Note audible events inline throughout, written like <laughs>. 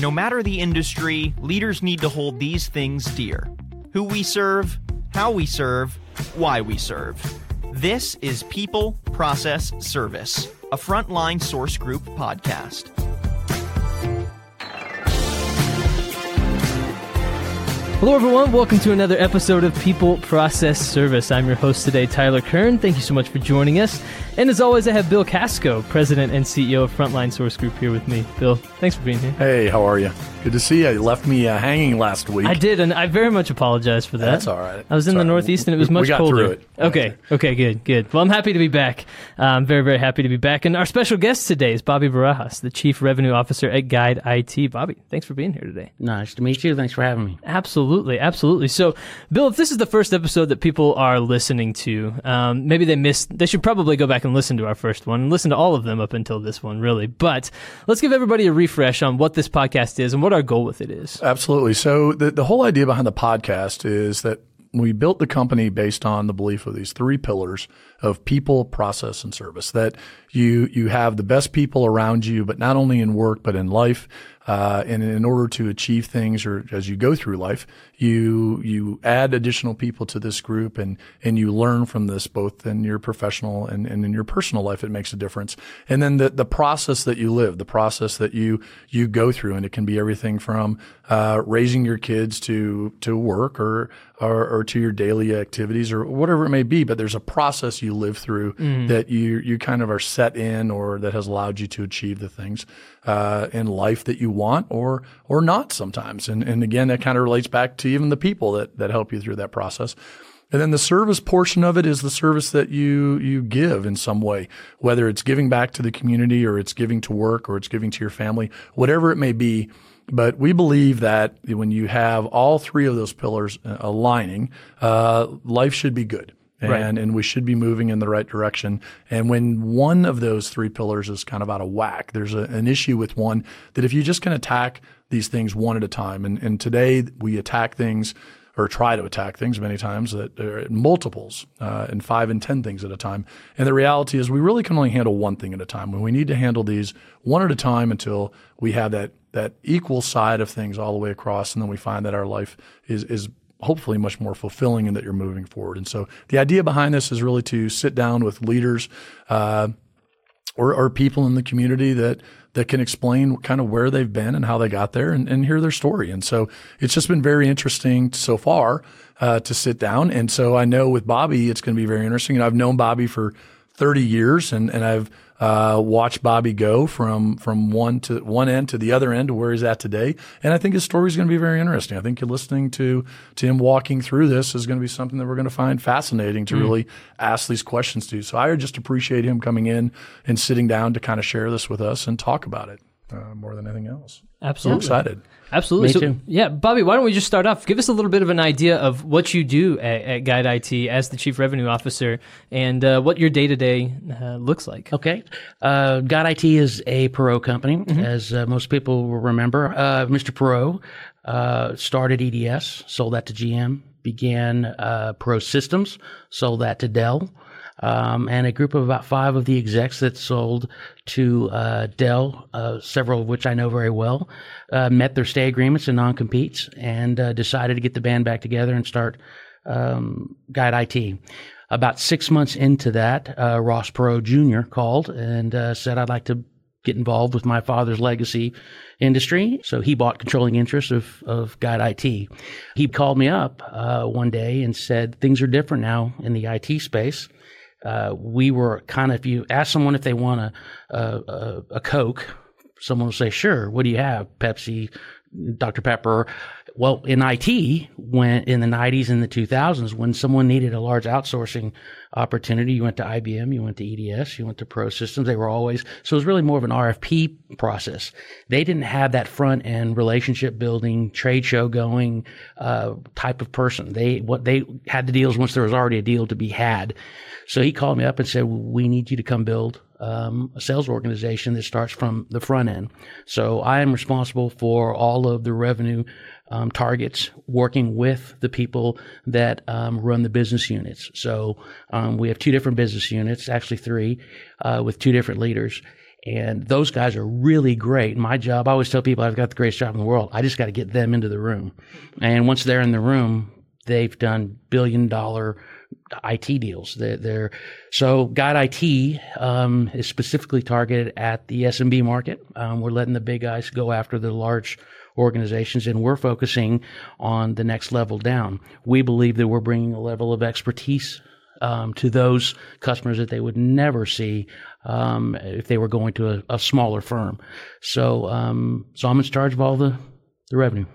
No matter the industry, leaders need to hold these things dear who we serve, how we serve, why we serve. This is People, Process, Service, a Frontline Source Group podcast. Hello, everyone. Welcome to another episode of People Process Service. I'm your host today, Tyler Kern. Thank you so much for joining us. And as always, I have Bill Kasko, President and CEO of Frontline Source Group, here with me. Bill, thanks for being here. Hey, how are you? Good to see you. You left me uh, hanging last week. I did, and I very much apologize for that. That's all right. I was in It's the all right. Northeast, and it was much we got colder. through it. Okay, okay, good, good. Well, I'm happy to be back. Uh, I'm very, very happy to be back. And our special guest today is Bobby Barajas, the Chief Revenue Officer at Guide IT. Bobby, thanks for being here today. Nice to meet you. Thanks for having me. Absolutely, absolutely. Absolutely. So, Bill, if this is the first episode that people are listening to, um, maybe they missed. They should probably go back and listen to our first one and listen to all of them up until this one, really. But let's give everybody a refresh on what this podcast is and what our goal with it is. Absolutely. So the the whole idea behind the podcast is that we built the company based on the belief of these three pillars of people, process, and service. That you you have the best people around you, but not only in work but in life. Uh, and in order to achieve things, or as you go through life, you you add additional people to this group, and and you learn from this both in your professional and, and in your personal life. It makes a difference. And then the the process that you live, the process that you you go through, and it can be everything from uh, raising your kids to to work or, or or to your daily activities or whatever it may be. But there's a process you live through that you you kind of are set in, or that has allowed you to achieve the things uh, in life that you want, or or not sometimes. And and again, that kind of relates back to even the people that that help you through that process. And then the service portion of it is the service that you you give in some way, whether it's giving back to the community or it's giving to work or it's giving to your family, whatever it may be. But we believe that when you have all three of those pillars uh, aligning, uh, life should be good. And, Right. and we should be moving in the right direction. And when one of those three pillars is kind of out of whack, there's a, an issue with one that if you just can attack these things one at a time, and, and today we attack things or try to attack things many times that are in multiples uh, and five and ten things at a time. And the reality is we really can only handle one thing at a time. When we need to handle these one at a time until we have that that equal side of things all the way across, and then we find that our life is is hopefully much more fulfilling and that you're moving forward. And so the idea behind this is really to sit down with leaders uh, or, or people in the community that that can explain kind of where they've been and how they got there and, and hear their story. And so it's just been very interesting so far uh, to sit down. And so I know with Bobby, it's going to be very interesting. And I've known Bobby for 30 years and, and I've uh, watched Bobby go from from one to one end to the other end to where he's at today. And I think his story is going to be very interesting. I think you're listening to to him walking through this is going to be something that we're going to find fascinating to really ask these questions to. So I just appreciate him coming in and sitting down to kind of share this with us and talk about it uh, more than anything else. I'm Absolutely. excited. Absolutely. Me so, too. Yeah, Bobby, why don't we just start off? Give us a little bit of an idea of what you do at, at Guide IT as the Chief Revenue Officer and uh, what your day to day looks like. Okay. Uh, Guide IT is a Perot company, as uh, most people will remember. Uh, Mr. Perot uh, started EDS, sold that to GM, began uh, Perot Systems, sold that to Dell. Um, and a group of about five of the execs that sold to uh, Dell, uh, several of which I know very well, uh, met their stay agreements and non competes and uh, decided to get the band back together and start um, Guide IT. About six months into that, uh, Ross Perot Jr. called and uh, said, I'd like to get involved with my father's legacy industry. So he bought controlling interest of, of Guide IT. He called me up uh, one day and said, Things are different now in the IT space. Uh, we were kind of, if you ask someone if they want a, a, a, a Coke, someone will say, Sure, what do you have? Pepsi, Dr. Pepper. Well, in IT, when in the 90s and the 2000s, when someone needed a large outsourcing opportunity, you went to IBM, you went to EDS, you went to Perot Systems. They were always so it was really more of an RFP process. They didn't have that front end relationship building, trade show going uh, type of person. They what they had the deals once there was already a deal to be had. So he called me up and said, "We need you to come build um, a sales organization that starts from the front end." So I am responsible for all of the revenue um, targets, working with the people that um, run the business units. So um, we have two different business units, actually three, uh, with two different leaders. And those guys are really great. My job, I always tell people I've got the greatest job in the world. I just got to get them into the room. And once they're in the room, they've done billion dollar IT deals. They're, they're so Guide IT um, is specifically targeted at the SMB market. Um, we're letting the big guys go after the large organizations, and we're focusing on the next level down. We believe that we're bringing a level of expertise um, to those customers that they would never see um, if they were going to a, a smaller firm. So, um, so I'm in charge of all the the revenue.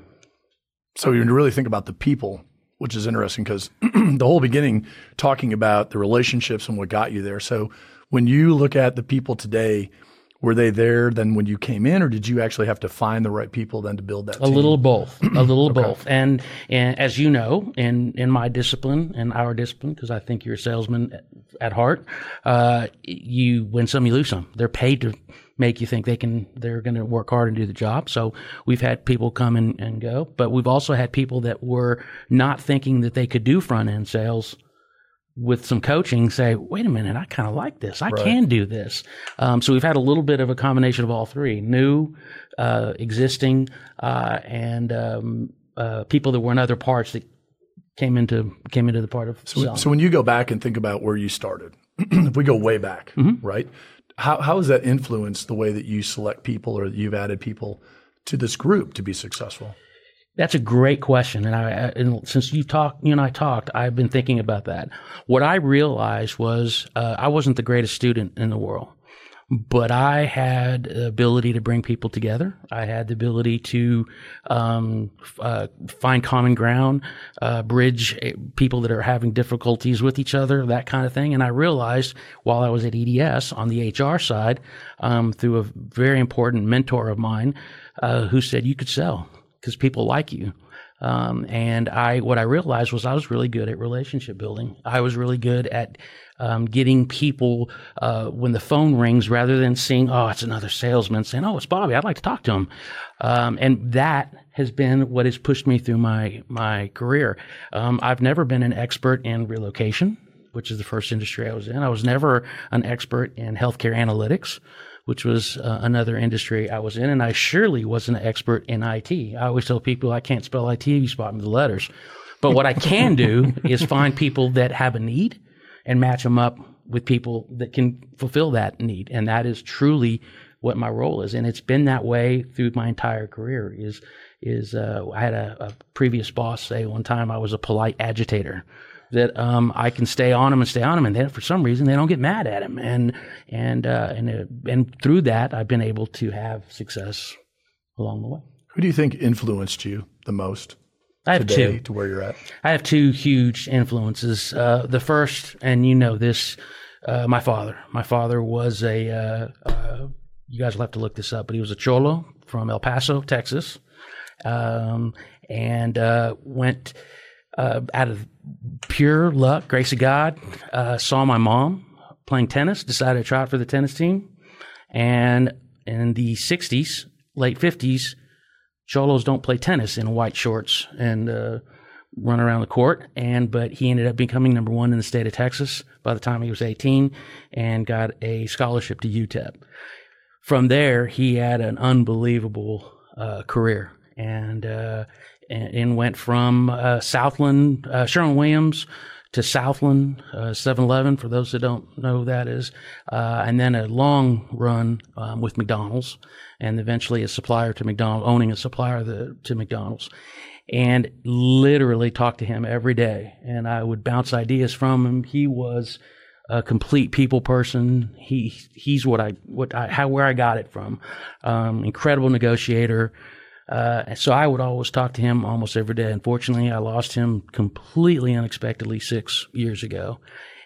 So you really think about the people, which is interesting because <clears throat> the whole beginning talking about the relationships and what got you there. So when you look at the people today, were they there then when you came in, or did you actually have to find the right people then to build that? A team? little both. A little <clears throat> of both. And and as you know, in in my discipline and our discipline, because I think you're a salesman at heart, uh, you win some, you lose some. They're paid to make you think they can they're going to work hard and do the job. So we've had people come in and go, but we've also had people that were not thinking that they could do front end sales with some coaching say, wait a minute, I kind of like this. I can do this. Um, so we've had a little bit of a combination of all three new, uh, existing, uh, and um, uh, people that were in other parts that came into came into the part of selling. So when you go back and think about where you started, <clears throat> if we go way back, Mm-hmm. right? How how has that influenced the way that you select people or that you've added people to this group to be successful? That's a great question, and I and since you talked, you and I talked, I've been thinking about that. What I realized was uh, I wasn't the greatest student in the world, but I had the ability to bring people together. I had the ability to um, uh, find common ground, uh, bridge uh, people that are having difficulties with each other, that kind of thing. And I realized while I was at EDS on the HR side, um, through a very important mentor of mine, uh, who said you could sell because people like you. Um, and I, what I realized was I was really good at relationship building. I was really good at um, getting people uh, when the phone rings, rather than seeing, oh, it's another salesman saying, oh, it's Bobby, I'd like to talk to him. Um, and that has been what has pushed me through my my career. Um, I've never been an expert in relocation, which is the first industry I was in. I was never an expert in healthcare analytics which was uh, another industry I was in, and I surely wasn't an expert in IT. I always tell people I can't spell IT if you spot me the letters. But what I can do <laughs> is find people that have a need and match them up with people that can fulfill that need, and that is truly what my role is. And it's been that way through my entire career. Is is uh, I had a, a previous boss say one time I was a polite agitator that um, I can stay on them and stay on them, and then for some reason they don't get mad at him, and and uh, and uh, and through that I've been able to have success along the way. Who do you think influenced you the most I have today two. to where you're at? I have two huge influences. Uh, the first, and you know this, uh, my father. My father was a. Uh, uh, you guys will have to look this up, but he was a cholo from El Paso, Texas, um, and uh, went uh, out of pure luck, grace of God. Uh, saw my mom playing tennis, decided to try out for the tennis team, and in the '60s, late '50s, cholos don't play tennis in white shorts and uh, run around the court. And but he ended up becoming number one in the state of Texas by the time he was 18, and got a scholarship to UTEP. From there, he had an unbelievable uh, career, and, uh, and and went from uh, Southland, uh, Sherwin Williams. To Southland, uh, 7-Eleven, for those that don't know who that is, uh, and then a long run um, with McDonald's, and eventually a supplier to McDonald's, owning a supplier the, to McDonald's, and literally talked to him every day. And I would bounce ideas from him. He was a complete people person. He he's what I what I how where I got it from. Um, incredible negotiator. Uh, so I would always talk to him almost every day. Unfortunately, I lost him completely unexpectedly six years ago.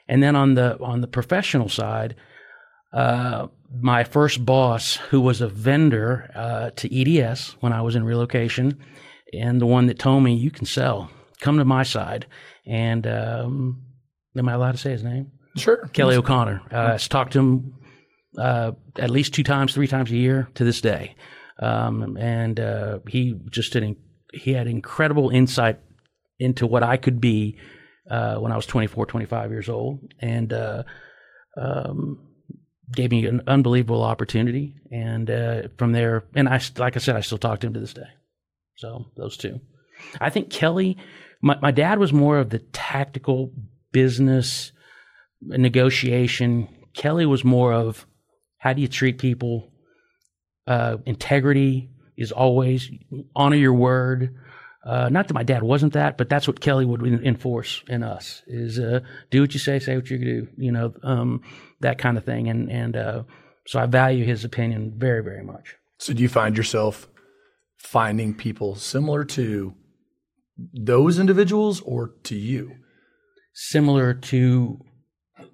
And then on the on the professional side, uh, my first boss, who was a vendor uh, to EDS when I was in relocation, and the one that told me you can sell, come to my side. And um, am I allowed to say his name? Sure. Kelly O'Connor. Uh, I talked to him uh, at least two times, three times a year to this day, um, and uh, he just did. He had incredible insight into what I could be uh, when I was 24, 25 years old, and uh, um, gave me an unbelievable opportunity. And uh, from there, and I, like I said, I still talk to him to this day. So those two. I think Kelly, my, my dad was more of the tactical business negotiation. Kelly was more of how do you treat people? Uh, integrity is always honor your word. Uh, not that my dad wasn't that, but that's what Kelly would enforce in us: is uh, do what you say, say what you do. You know, um, that kind of thing. And and uh, so I value his opinion very, very much. So do you find yourself finding people similar to those individuals or to you? Similar to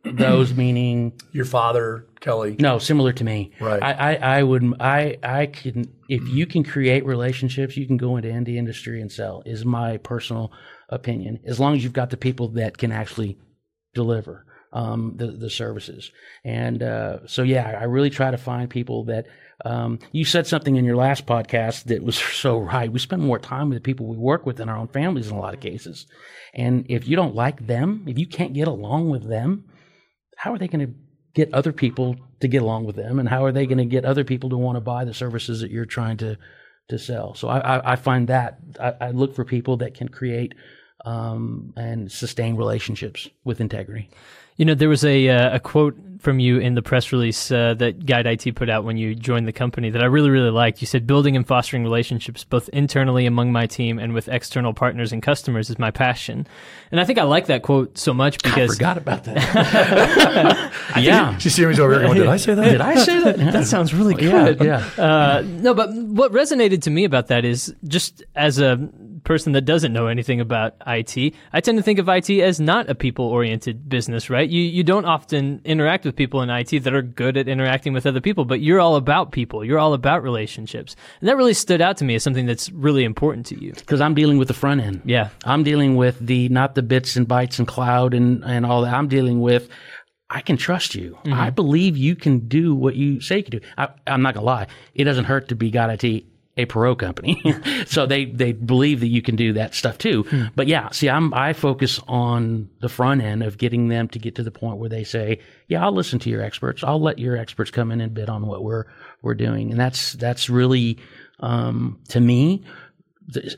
those <clears throat> meaning your father, Kelly. No, similar to me. Right. I, I, I would I I can if you can create relationships, you can go into any industry and sell. Is my personal opinion. As long as you've got the people that can actually deliver um, the the services. And uh, so yeah, I really try to find people that. Um, you said something in your last podcast that was <laughs> so right. We spend more time with the people we work with than our own families in a lot of cases. And if you don't like them, if you can't get along with them, how are they going to get other people to get along with them, and how are they going to get other people to want to buy the services that you're trying to to sell? So I, I, I find that I, I, look for people that can create um, and sustain relationships with integrity. You know, there was a uh, a quote from you in the press release uh, that Guide IT put out when you joined the company that I really really liked. You said building and fostering relationships both internally among my team and with external partners and customers is my passion. And I think I like that quote so much because I forgot about that. <laughs> <laughs> yeah, she sees me over here going, "Did I say that? Did I say that? that sounds really good." Yeah, yeah. Uh, no, but what resonated to me about that is just as a person that doesn't know anything about IT, I tend to think of IT as not a people oriented business, right? You you don't often interact with people in IT that are good at interacting with other people, but you're all about people. You're all about relationships. And that really stood out to me as something that's really important to you. Because I'm dealing with the front end. Yeah. I'm dealing with the not the bits and bytes and cloud and, and all that. I'm dealing with I can trust you. Mm-hmm. I believe you can do what you say you can do. I, am not gonna lie. It doesn't hurt to be Guide IT a Perot company. <laughs> so they, they believe that you can do that stuff too. Hmm. But yeah, see, I'm, I focus on the front end of getting them to get to the point where they say, yeah, I'll listen to your experts. I'll let your experts come in and bid on what we're, we're doing. And that's, that's really, um, to me,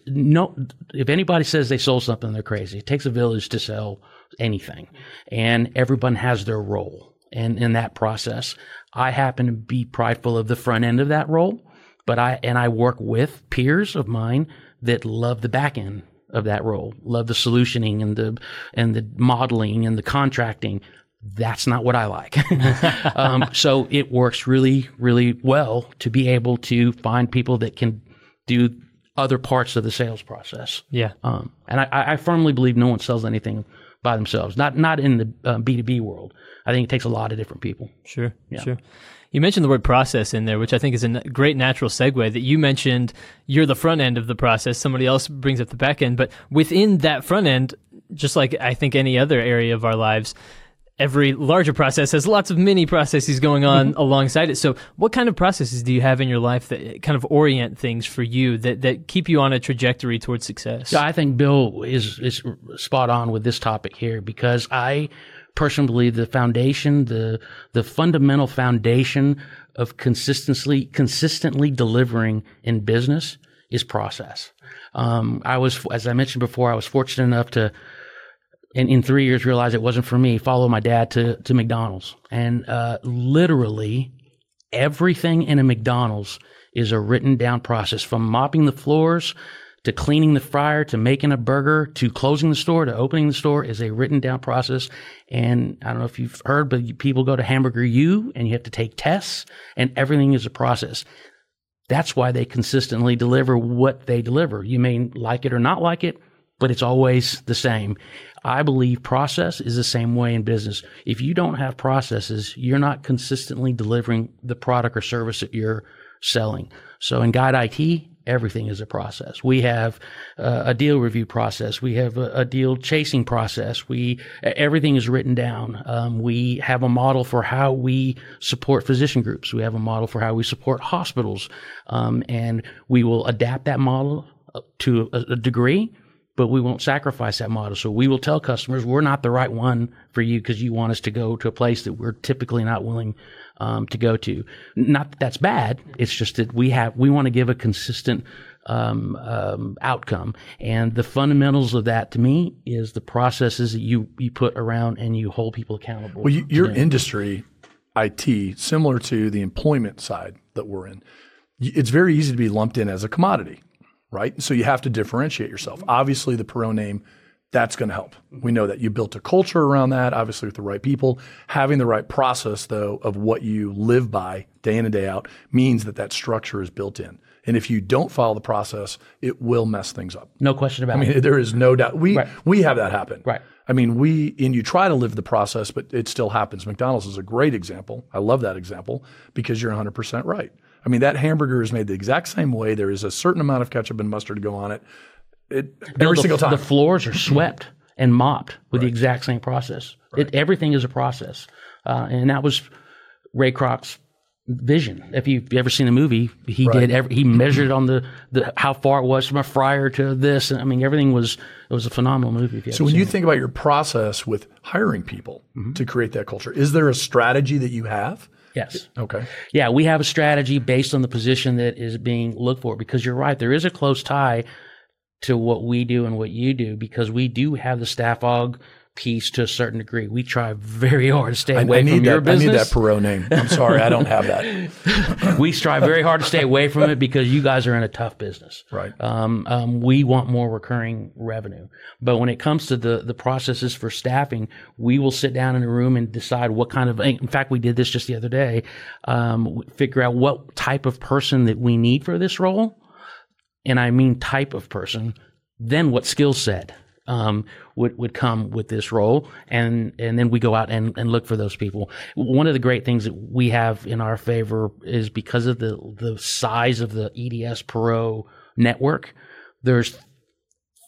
no, if anybody says they sold something, they're crazy. It takes a village to sell anything and everyone has their role. And in that process, I happen to be prideful of the front end of that role but I and I work with peers of mine that love the back end of that role, love the solutioning and the and the modeling and the contracting. That's not what I like. <laughs> um, so it works really, really well to be able to find people that can do other parts of the sales process. Yeah. Um, and I, I, firmly believe no one sells anything by themselves. Not not in the uh, B two B world. I think it takes a lot of different people. Sure. Yeah. Sure. You mentioned the word process in there, which I think is a great natural segue that you mentioned you're the front end of the process. Somebody else brings up the back end. But within that front end, just like I think any other area of our lives, every larger process has lots of mini processes going on mm-hmm. alongside it. So, what kind of processes do you have in your life that kind of orient things for you that, that keep you on a trajectory towards success? Yeah, I think Bill is is spot on with this topic here because I personally believe the foundation, the the fundamental foundation of consistently consistently delivering in business is process. Um, I was, as I mentioned before, I was fortunate enough to, in, in three years, realize it wasn't for me. Follow my dad to to McDonald's, and uh, literally everything in a McDonald's is a written down process, from mopping the floors to cleaning the fryer to making a burger to closing the store to opening the store is a written down process. And I don't know if you've heard, but people go to Hamburger U and you have to take tests and everything is a process. That's why they consistently deliver what they deliver. You may like it or not like it, but it's always the same. I believe process is the same way in business. If you don't have processes, you're not consistently delivering the product or service that you're selling. So in Guide IT, everything is a process. We have uh, a deal review process. We have a, a, deal chasing process. We everything is written down. Um, we have a model for how we support physician groups. We have a model for how we support hospitals, um, and we will adapt that model uh, to a, a degree. But we won't sacrifice that model. So we will tell customers we're not the right one for you because you want us to go to a place that we're typically not willing um, to go to. Not that that's bad. It's just that we have we want to give a consistent um, um, outcome, and the fundamentals of that to me is the processes that you you put around and you hold people accountable. Well, you, your industry, IT, similar to the employment side that we're in, it's very easy to be lumped in as a commodity, right? So you have to differentiate yourself. Mm-hmm. Obviously, the Perot name that's going to help. We know that you built a culture around that, obviously with the right people. Having the right process, though, of what you live by day in and day out means that that structure is built in. And if you don't follow the process, it will mess things up. no question about it. I it. mean, there is no doubt. We Right. we have that happen. Right. I mean, we and you try to live the process, but it still happens. McDonald's is a great example. I love that example because you're 100 percent right. I mean, that hamburger is made the exact same way. There is a certain amount of ketchup and mustard to go on it. It every the, single time. The floors are swept and mopped with the exact same process. It, everything is a process, uh, and that was Ray Kroc's vision. If you've ever seen the movie, he did. Every, he measured on the, the how far it was from a fryer to this, and I mean everything was it was a phenomenal movie. So when you think about your process with hiring people Mm-hmm. to create that culture, is there a strategy that you have? Yes, Okay. yeah, we have a strategy based on the position that is being looked for. Because you're right, there is a close tie to what we do and what you do because we do have the staff aug piece to a certain degree. We try very hard to stay away I need from your that. I need that Perot name. I'm sorry, I don't have that. <laughs> we strive very hard to stay away from it because you guys are in a tough business. Right. Um, um, we want more recurring revenue, but when it comes to the the processes for staffing, we will sit down in a room and decide what kind of. In fact, we did this just the other day. Um, figure out what type of person that we need for this role, and I mean type of person. Then what skill set um, would would come with this role, and and then we go out and, and look for those people. One of the great things that we have in our favor is because of the the size of the EDS Perot network. There's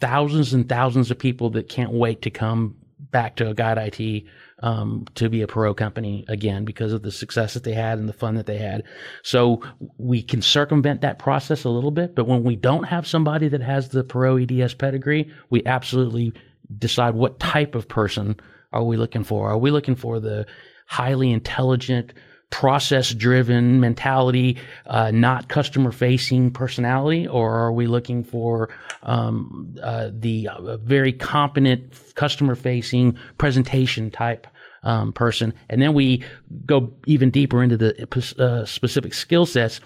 thousands and thousands of people that can't wait to come back to a Guide IT um, to be a Perot company again because of the success that they had and the fun that they had. So we can circumvent that process a little bit, but when we don't have somebody that has the Perot EDS pedigree, we absolutely decide what type of person are we looking for. Are we looking for the highly intelligent, process driven mentality, uh, not customer facing personality, or are we looking for um, uh, the uh, very competent customer facing presentation type? Um, person, and then we go even deeper into the uh, specific skill sets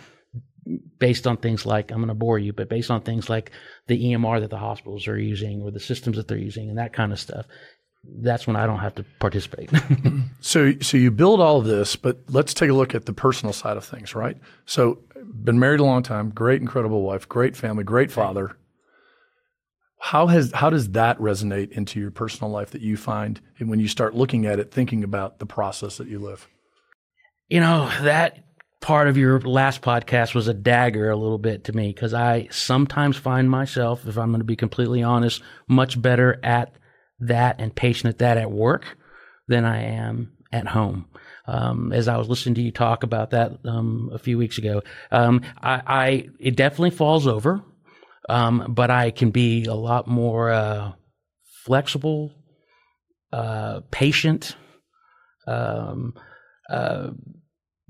based on things like I'm going to bore you, but based on things like the EMR that the hospitals are using or the systems that they're using and that kind of stuff. That's when I don't have to participate. <laughs> So, so you build all of this, but let's take a look at the personal side of things, right? So, been married a long time, great, incredible wife, great family, great father. How has how does that resonate into your personal life that you find and when you start looking at it, thinking about the process that you live? you know, that part of your last podcast was a dagger a little bit to me because I sometimes find myself, if I'm going to be completely honest, much better at that and patient at that at work than I am at home. Um, as I was listening to you talk about that um, a few weeks ago, um, I, I it definitely falls over, um, but I can be a lot more uh, flexible, uh, patient. Um, uh,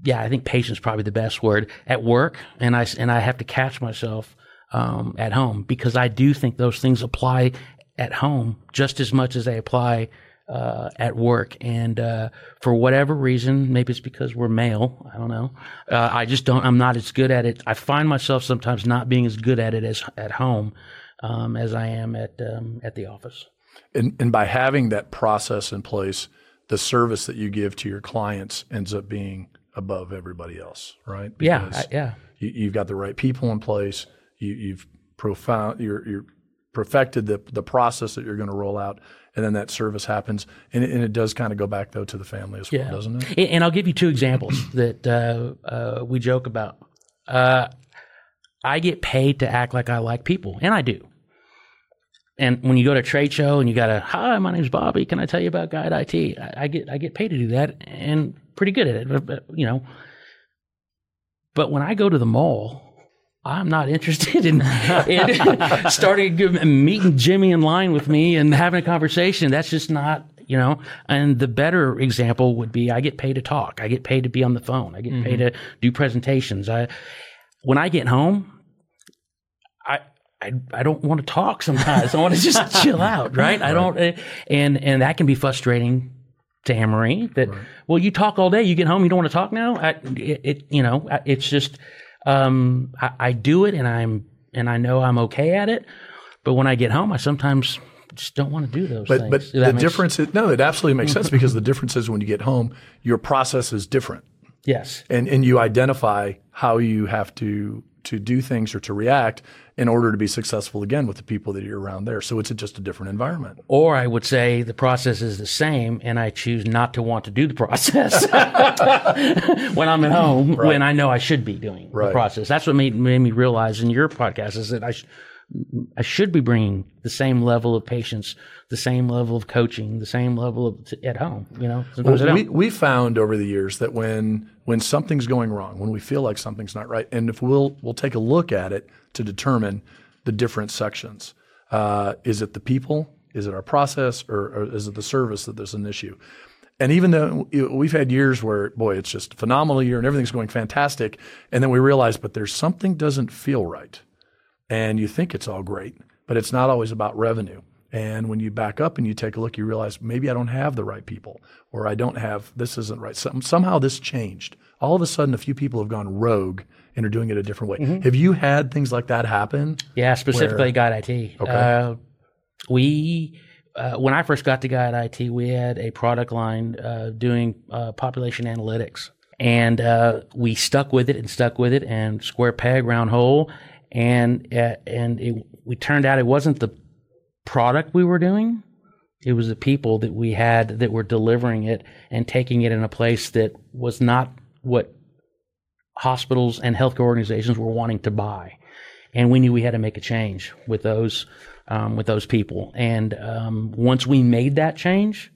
yeah, I think patience is probably the best word at work, and I and I have to catch myself um, at home because I do think those things apply at home just as much as they apply uh, at work. And uh, for whatever reason, maybe it's because we're male. I don't know. Uh, I just don't. I'm not as good at it. I find myself sometimes not being as good at it as at home um, as I am at um, at the office. And, and by having that process in place, the service that you give to your clients ends up being above everybody else, right? Yeah, I, yeah. you, you've got the right people in place. You, you've profound, you're, you're perfected the the process that you're going to roll out, and then that service happens, and it, and it does kind of go back though to the family as well, Yeah. doesn't it? And, and I'll give you two examples <coughs> that uh, uh, we joke about. Uh, I get paid to act like I like people, and I do. And when you go to a trade show and you got a hi, my name's Bobby. Can I tell you about Guide IT? I, I get I get paid to do that, and pretty good at it. But, but, you know, but when I go to the mall, I'm not interested in, in <laughs> starting meeting Jimmy in line with me and having a conversation. That's just not you know. And the better example would be I get paid to talk. I get paid to be on the phone. I get paid to do presentations. I when I get home, I I, I don't want to talk sometimes. I want to just <laughs> chill out, right? I don't, eh, and and that can be frustrating to Anne Marie. That well, you talk all day, you get home, you don't want to talk now. I, it, it you know, it's just um, I, I do it, and I'm and I know I'm okay at it. But when I get home, I sometimes just don't want to do those But things. but the that make- difference is no, it absolutely makes sense <laughs> because the difference is when you get home, your process is different, yes, and and you identify how you have to to do things or to react in order to be successful again with the people that you're around there. So it's just a different environment. Or I would say the process is the same, and I choose not to want to do the process <laughs> when I'm at home, when I know I should be doing the process. That's what made, made me realize in your podcast is that I, sh- I should be bringing the same level of patience, the same level of coaching, the same level of t- at home. You know, Well, we, we found over the years that when when something's going wrong, when we feel like something's not right, and if we'll we'll take a look at it to determine the different sections. Uh, is it the people? Is it our process, or, or is it the service that there's an issue? And even though we've had years where, boy, it's just a phenomenal year and everything's going fantastic, and then we realize, but there's something doesn't feel right and you think it's all great, but it's not always about revenue. And when you back up and you take a look, you realize maybe I don't have the right people, or I don't have this isn't right. Some, somehow this changed. All of a sudden, a few people have gone rogue and are doing it a different way. Have you had things like that happen? Yeah, specifically Guide IT. Uh, we, uh, when I first got to Guide IT, we had a product line uh, doing uh, population analytics, and uh, we stuck with it and stuck with it, and square peg, round hole, and uh, and it, we turned out it wasn't the product we were doing. It was the people that we had that were delivering it and taking it in a place that was not what hospitals and healthcare organizations were wanting to buy and we knew we had to make a change with those um, with those people. And um, once we made that change,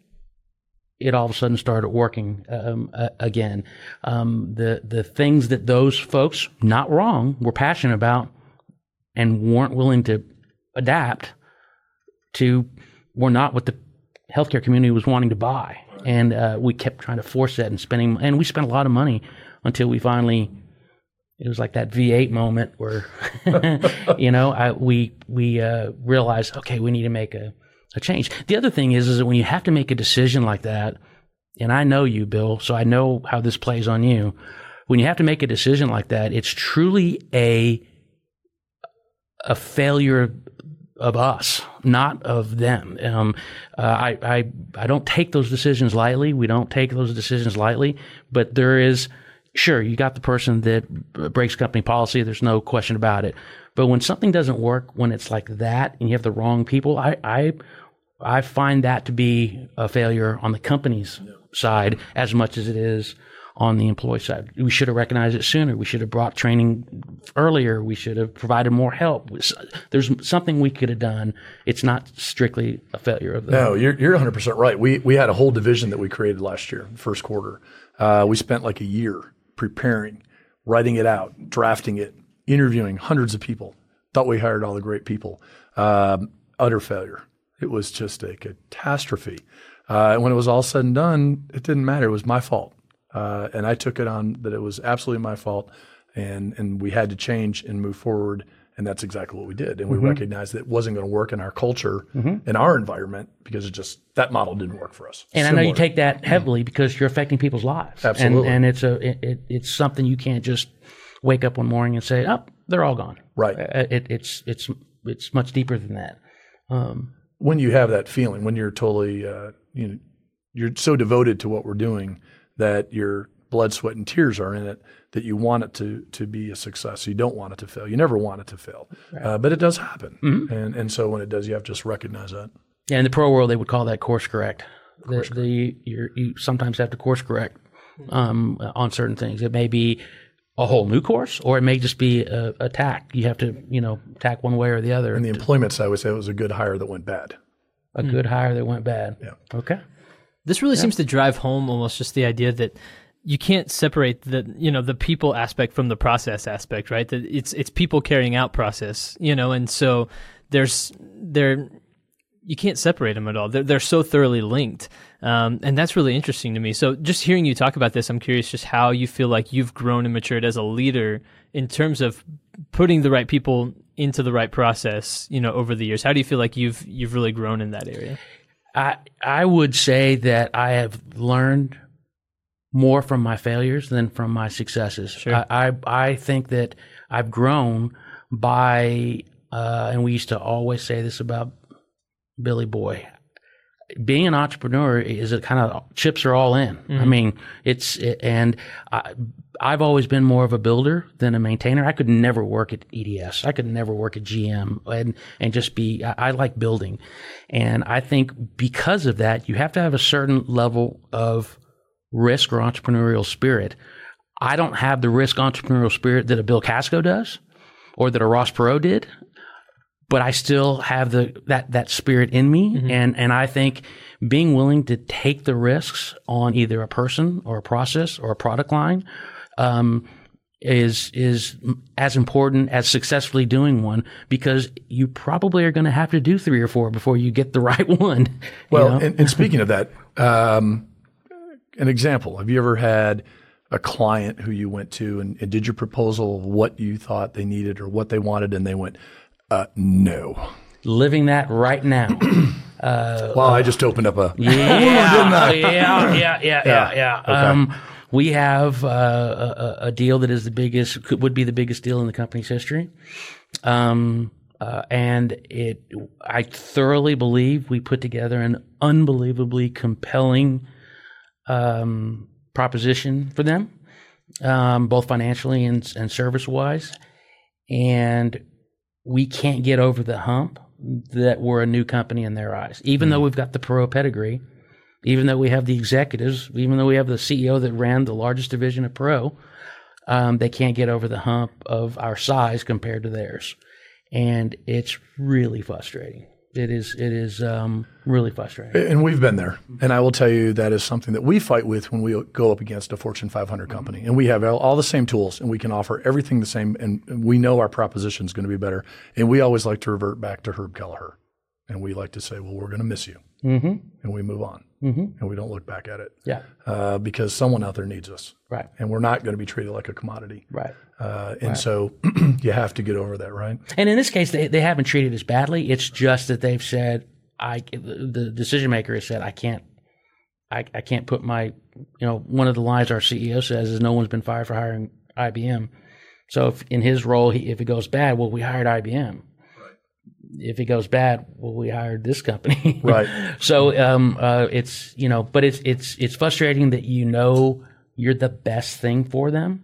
it all of a sudden started working um, uh, again. Um, the the things that those folks, not wrong, were passionate about and weren't willing to adapt to, were not what the healthcare community was wanting to buy. And uh, we kept trying to force that and spending, and we spent a lot of money until we finally it was like that V8 moment where, <laughs> you know, I, we we uh, realized, okay, we need to make a, a change. The other thing is, is that when you have to make a decision like that, and I know you, Bill, so I know how this plays on you. When you have to make a decision like that, it's truly a a failure of us, not of them. Um, uh, I, I I don't take those decisions lightly. We don't take those decisions lightly, but there is sure you got the person that breaks company policy. There's no question about it. But when something doesn't work, when it's like that, and you have the wrong people, I I I find that to be a failure on the company's side as much as it is on the employee side. We should have recognized it sooner. We should have brought training earlier. We should have provided more help. There's something we could have done. It's not strictly a failure of the. No, you're you're 100 percent right. We we had a whole division that we created last year, first quarter. Uh, we spent like a year preparing, writing it out, drafting it, interviewing hundreds of people. Thought we hired all the great people. Um, utter failure. It was just a catastrophe. Uh, when it was all said and done, it didn't matter. It was my fault, uh, and I took it on that it was absolutely my fault, and and we had to change and move forward. And that's exactly what we did. And we Mm-hmm. recognized that it wasn't going to work in our culture, in our environment, because it just that model didn't work for us. And I know you take that heavily because you're affecting people's lives. Absolutely. And, and it's a it, it, it's something you can't just wake up one morning and say, "Oh, they're all gone." Right. Uh, It, it's it's it's much deeper than that. Um, when you have that feeling, when you're totally, uh, you know, you're so devoted to what we're doing that your blood, sweat, and tears are in it that you want it to to be a success. You don't want it to fail. You never want it to fail, uh, but it does happen. And and so when it does, you have to just recognize that. yeah, in the Perot world, they would call that course correct. The, the you're, you sometimes have to course correct um, on certain things. It may be a whole new course, or it may just be a, a tack. You have to you know tack one way or the other. In the employment side, I would say it was a good hire that went bad. a good hire that went bad. Yeah. Okay. This really seems to drive home almost just the idea that you can't separate the you know the people aspect from the process aspect, right? That it's it's people carrying out process, you know, and so there's there you can't separate them at all. They're, they're so thoroughly linked. Um, and that's really interesting to me. So just hearing you talk about this, I'm curious just how you feel like you've grown and matured as a leader in terms of putting the right people into the right process, you know, over the years. How do you feel like you've, you've really grown in that area? I, I would say that I have learned more from my failures than from my successes. Sure. I, I, I think that I've grown by, uh, and we used to always say this about Billy Boy. Being an entrepreneur is a kind of chips are all in. I mm-hmm. mean, it's and I, I've always been more of a builder than a maintainer. I could never work at EDS. I could never work at GM and and just be. I, I like building, and I think because of that, you have to have a certain level of risk or entrepreneurial spirit. I don't have the risk entrepreneurial spirit that a Bill Kasko does, or that a Ross Perot did but I still have the that that spirit in me, and and I think being willing to take the risks on either a person or a process or a product line um, is is as important as successfully doing one because you probably are going to have to do three or four before you get the <laughs> right one. you Well, know? and, and speaking of that, um, an example: Have you ever had a client who you went to and, and did your proposal of what you thought they needed or what they wanted, and they went, uh, "No." living that right now. <clears throat> well, I just opened up a <laughs> Yeah, yeah, yeah, yeah, yeah, yeah. Okay. Um, we have uh, a, a deal that is the biggest, could, would be the biggest deal in the company's history. Um, uh, and it, I thoroughly believe we put together an unbelievably compelling um, proposition for them, um, both financially and, and service wise. And we can't get over the hump that we're a new company in their eyes. Even though we've got the Perot pedigree, even though we have the executives, even though we have the CEO that ran the largest division of Perot, um, they can't get over the hump of our size compared to theirs, and it's really frustrating. It is. It is um, really frustrating. And we've been there. And I will tell you that is something that we fight with when we go up against a Fortune 500 company. And we have all, all the same tools and we can offer everything the same. And we know our proposition is going to be better. And we always like to revert back to Herb Kelleher. And we like to say, well, we're going to miss you. Mm-hmm. And we move on. Mm-hmm. And we don't look back at it Yeah. uh, because someone out there needs us. Right. And we're not going to be treated like a commodity. Right. Uh, and so <clears throat> you have to get over that, right? And in this case, they, they haven't treated us badly. It's just that they've said, I, the decision maker has said, I can't, I, I can't put my, you know, one of the lines our CEO says is no one's been fired for hiring IBM. So if in his role, he, if it goes bad, well, we hired IBM. If it goes bad, well, we hired this company. <laughs> Right. so um, uh, it's you know, but it's it's it's frustrating that you know you're the best thing for them,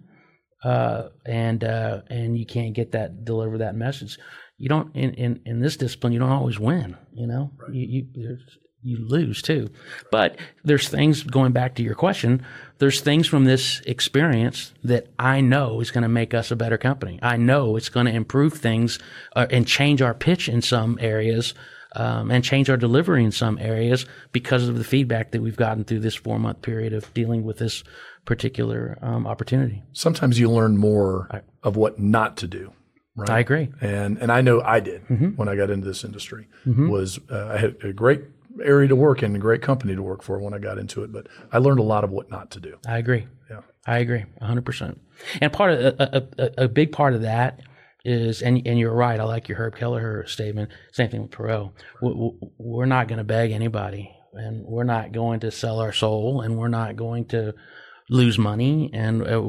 uh, and uh, and you can't get that deliver that message. You don't in, in, in this discipline. You don't always win. You know, you you there's, you lose too. But there's things going back to your question. There's things from this experience that I know is going to make us a better company. I know it's going to improve things uh, and change our pitch in some areas. Um, and change our delivery in some areas because of the feedback that we've gotten through this four month period of dealing with this particular um, opportunity. Sometimes you learn more of what not to do. Right. I agree. and and I know I did when I got into this industry. Was uh, I had a great area to work in, a great company to work for when I got into it, but I learned a lot of what not to do. I agree. Yeah. I agree, hundred percent. And part of a, a, a, big part of that is, and and you're right. I like your Herb Kelleher statement. Same thing with Perot. We- we- We're not going to beg anybody, and we're not going to sell our soul, and we're not going to lose money, and uh,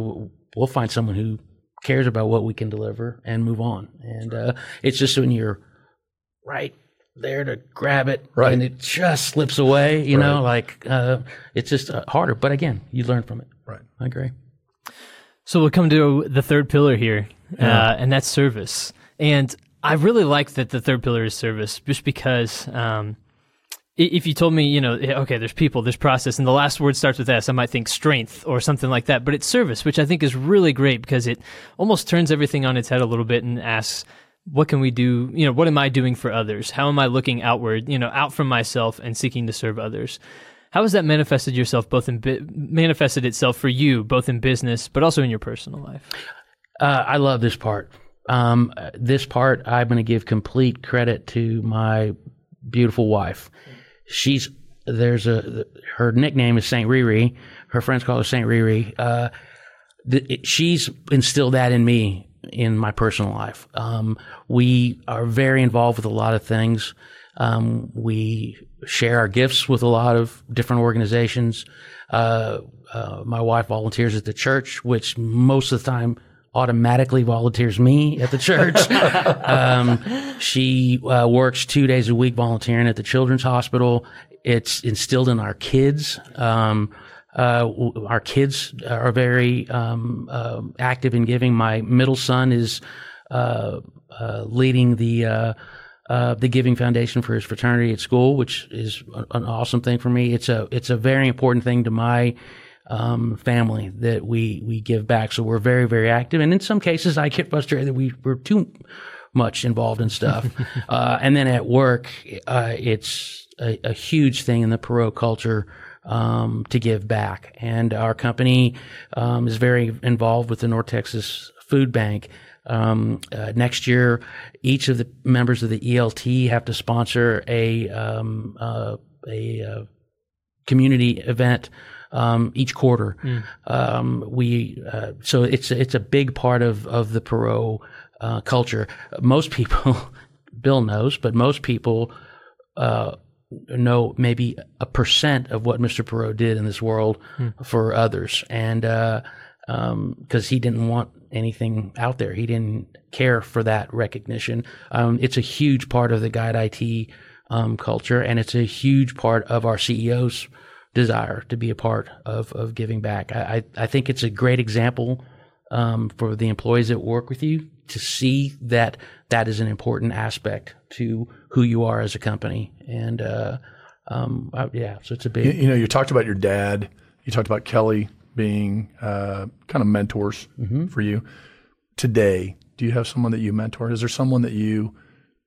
we'll find someone who cares about what we can deliver and move on. And uh, it's just when you're right there to grab it, Right. and it just slips away. You know, like uh, it's just uh, harder. But again, you learn from it. Right. I agree. So we'll come to the third pillar here, uh, and that's service. And I really like that the third pillar is service, just because um, if you told me, you know, okay, there's people, there's process, and the last word starts with S, I might think strength or something like that. But it's service, which I think is really great because it almost turns everything on its head a little bit and asks, what can we do? You know, what am I doing for others? How am I looking outward, you know, out from myself and seeking to serve others? How has that manifested yourself both in bi- manifested itself for you both in business but also in your personal life? Uh, I love this part. Um, this part, I'm going to give complete credit to my beautiful wife. She's there's a her nickname is Saint Riri. Her friends call her Saint Riri. Uh, it- she's instilled that in me in my personal life. Um, we are very involved with a lot of things. Um, we share our gifts with a lot of different organizations. Uh, uh, my wife volunteers at the church, which most of the time automatically volunteers me at the church. <laughs> um, she uh, works two days a week volunteering at the children's hospital. It's instilled in our kids. Um, uh, our kids are very um, uh, active in giving. My middle son is uh, uh, leading the uh, uh, the Giving Foundation for his fraternity at school, which is an awesome thing for me. It's a it's a very important thing to my um, family that we we give back. So we're very very active, and in some cases, I get frustrated that we we're too much involved in stuff. <laughs> uh, and then at work, uh, it's a, a huge thing in the Perot culture um, to give back. And our company um, is very involved with the North Texas Food Bank. Um, uh, next year, each of the members of the ELT have to sponsor a um, uh, a uh, community event um, each quarter. Um, we uh, so it's it's a big part of of the Perot uh, culture. Most people, <laughs> Bill knows, but most people uh, know maybe a percent of what Mr. Perot did in this world for others, and because he didn't want anything out there, he didn't care for that recognition. Um, it's a huge part of the Guide IT um, culture, and it's a huge part of our CEO's desire to be a part of of giving back. I I, I think it's a great example um, for the employees that work with you to see that that is an important aspect to who you are as a company. And uh, um, yeah, so it's a big. You, you know, you talked about your dad. You talked about Kelly being uh, kind of mentors for you. Today, do you have someone that you mentor? Is there someone that you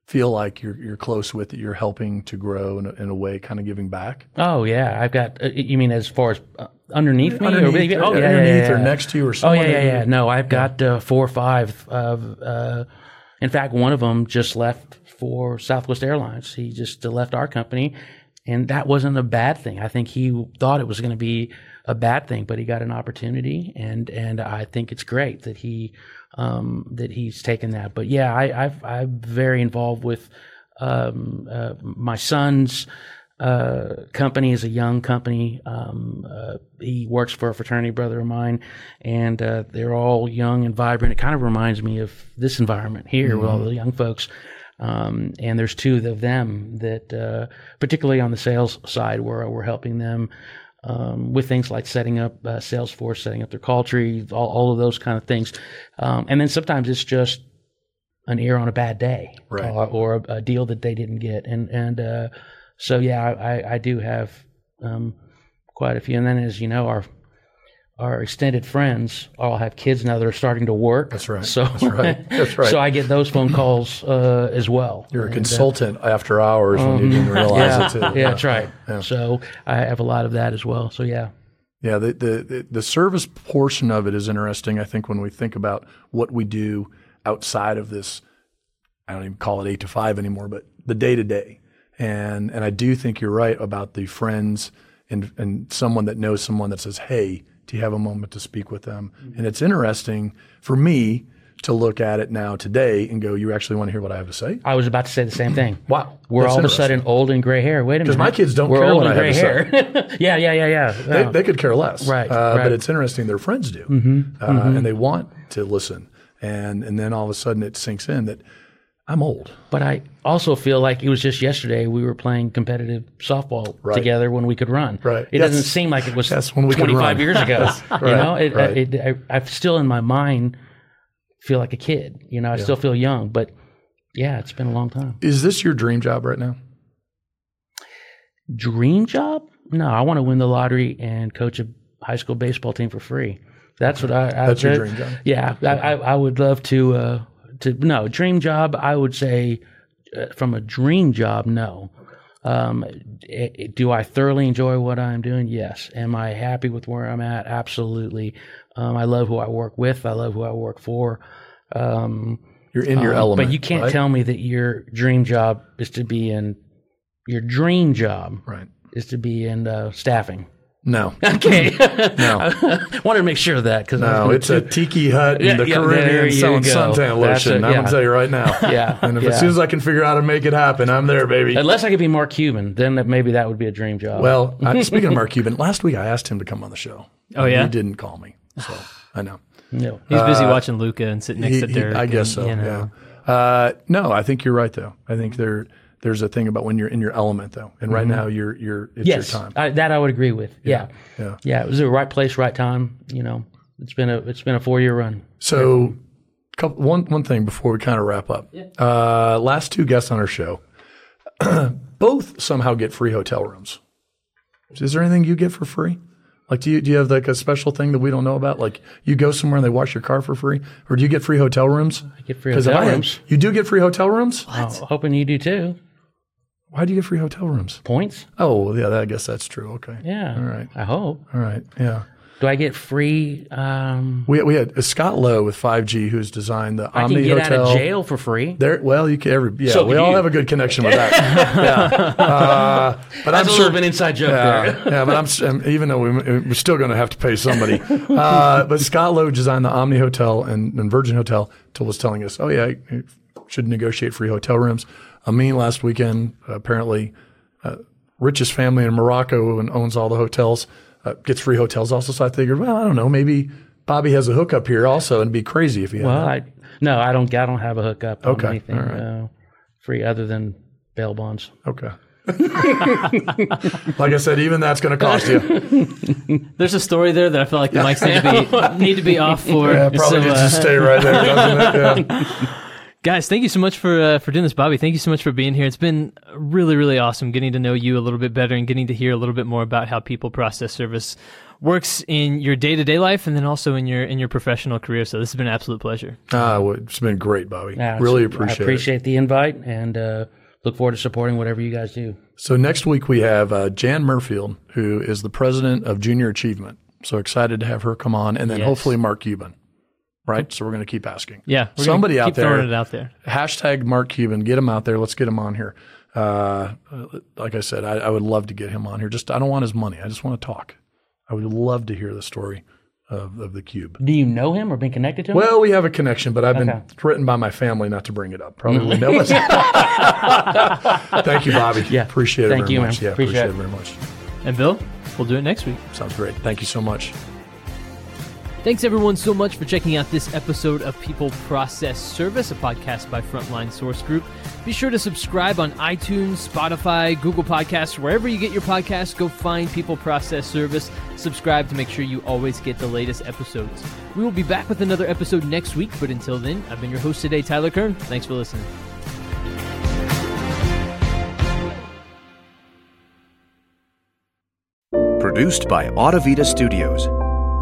feel like you're you're close with that you're helping to grow in a, in a way, kind of giving back? Oh yeah, I've got. Uh, you mean as far as uh, underneath me? Underneath, or maybe, oh, or- yeah, yeah, underneath yeah, or next to you or Oh someone yeah, yeah, yeah. No, I've got uh, four or five. Of, uh, in fact, one of them just left for Southwest Airlines. He just left our company, and that wasn't a bad thing. I think he thought it was going to be a bad thing, but he got an opportunity, and and I think it's great that he um, that he's taken that. But yeah, I, I've I'm very involved with um, uh, my son's uh, company is a young company. Um, uh, he works for a fraternity brother of mine, and uh, they're all young and vibrant. It kind of reminds me of this environment here with all the young folks. Um, and there's two of them that, uh, particularly on the sales side, where we're helping them um, with things like setting up uh, Salesforce, setting up their call tree, all, all of those kind of things. Um, and then sometimes it's just an ear on a bad day, Right. or, or a, a deal that they didn't get, and and uh, so yeah, I, I do have um, quite a few. And then, as you know, our our extended friends all have kids now that are starting to work. That's right. So That's right. <laughs> That's right. so I get those phone calls uh, as well. You're a And, uh, consultant after hours when you didn't <laughs> realize yeah, it too. yeah, that's right. So I have a lot of that as well. So yeah. Yeah, the, the the the service portion of it is interesting. I think when we think about what we do outside of this, I don't even call it eight to five anymore, but the day to day. And and I do think you're right about the friends and and someone that knows someone that says, "Hey, do you have a moment to speak with them?" And it's interesting for me to look at it now today and go, "You actually want to hear what I have to say?" I was about to say the same thing. Wow, We're all of a sudden old and gray hair. Wait a minute. Because my kids don't We're care old what and I gray have hair. <laughs> yeah, yeah, yeah, yeah. They, Yeah. they could care less, Right, Uh, right. But it's interesting; their friends do, uh, and they want to listen. And and then all of a sudden, it sinks in that I'm old. But I also feel like it was just yesterday we were playing competitive softball together when we could run. Right. It Yes. doesn't seem like it was Yes, when we 25 run. years ago. <laughs> you right, know, it, right. it, I, I still in my mind feel like a kid. You know, I still feel young, but yeah, it's been a long time. Is this your dream job right now? Dream job? No, I want to win the lottery and coach a high school baseball team for free. That's what I. I That's your dream job? Yeah, I, I, I would love to. Uh, to no dream job. I would say uh, from a dream job, no. Um, i- i- do I thoroughly enjoy what I'm doing? Yes. Am I happy with where I'm at? Absolutely. Um, I love who I work with. I love who I work for. Um, You're in your um, element, But you can't right? tell me that your dream job is to be in your dream job Right. is to be in uh, staffing. No. Okay, <laughs> No. <laughs> I wanted to make sure of that because No, it's a tiki hut in Yeah, the yeah, Caribbean you selling go. suntan That's lotion. it, I'm gonna tell you right now. <laughs> Yeah, And if, yeah. as soon as I can figure out how to make it happen, I'm there, baby. Unless I could be Mark Cuban, then maybe that would be a dream job. Well, I, speaking of Mark Cuban, last week I asked him to come on the show. Oh, yeah? he didn't call me, so I know. no. He's busy watching Luka and sitting next He- to he- Dirk. I guess and, so. you know. Yeah. Uh, no, I think you're right though. I think there there's a thing about when you're in your element though, and right now you're you're it's Mm-hmm. yes, your time. I, that I would agree with. Yeah. yeah. yeah, It was the right place, right time. You know, it's been a it's been a four year run. So, couple, one one thing before we kind of wrap up. Uh, last two guests on our show, <clears throat> both somehow get free hotel rooms. Is there anything you get for free? Like, do you do you have like a special thing that we don't know about? Like, you go somewhere and they wash your car for free, or do you get free hotel rooms? I get free hotel I- rooms. You do get free hotel rooms. Oh, hoping you do too. Why do you get free hotel rooms? Points. Oh, yeah, I guess that's true. Okay. Yeah. All right. I hope. All right. Yeah. Do I get free? Um, We, we had Scott Lowe with 5G who's designed the I Omni can get Hotel. out of jail for free. There, well, you can every yeah. So we all you. have a good connection with that. <laughs> yeah, uh, but That's I'm a sure. little bit inside joke yeah, there. yeah, but I'm, um, even though we, we're still going to have to pay somebody. Uh, but Scott Lowe designed the Omni Hotel and, and Virgin Hotel. Till was telling us, oh yeah, you should negotiate free hotel rooms. Amin last weekend apparently uh, richest family in Morocco and owns all the hotels uh, gets free hotels also. So I figured, well, I don't know, maybe Bobby has a hookup here also, and it'd be crazy if he had Well, that. I no, I don't. I don't have a hookup on Okay, anything all right. uh, free other than bail bonds. Okay. <laughs> like I said, even that's going to cost you. <laughs> There's a story there that I feel like the mics need to be <laughs> need to be off for. Yeah, probably So, needs uh, to stay right there, doesn't it? Yeah. Guys, thank you so much for uh, for doing this, Bobby. Thank you so much for being here. It's been really, really awesome getting to know you a little bit better and getting to hear a little bit more about how people process service works in your day to day life and then also in your in your professional career. So this has been an absolute pleasure. Ah, well, it's been great, Bobby. Yeah, really appreciate, I it. appreciate the invite and uh, look forward to supporting whatever you guys do. So next week we have uh, Jan Murfield, who is the president of Junior Achievement. So excited to have her come on, and then Yes. hopefully Mark Cuban. Right. So we're going to keep asking. Yeah, we're gonna Somebody out keep there- throwing it out there. Hashtag Mark Cuban. Get him out there. Let's get him on here. Uh, like I said, I, I would love to get him on here. Just I don't want his money. I just want to talk. I would love to hear the story of, of the cube. Do you know him or been connected to him? Well, we have a connection, but I've been Okay. threatened by my family not to bring it up. Probably know it. <laughs> <laughs> Thank you, Bobby. Yeah. appreciate it Thank very you, much. man. Yeah, Appreciate appreciate, it. it very much. And Bill, we'll do it next week. Sounds great. Thank you so much. Thanks everyone so much for checking out this episode of People Process Service, a podcast by Frontline Source Group. Be sure to subscribe on iTunes, Spotify, Google Podcasts, wherever you get your podcasts. Go find People Process Service. Subscribe to make sure you always get the latest episodes. We will be back with another episode next week, but until then, I've been your host today, Tyler Kern. Thanks for listening. Produced by Audavita Studios.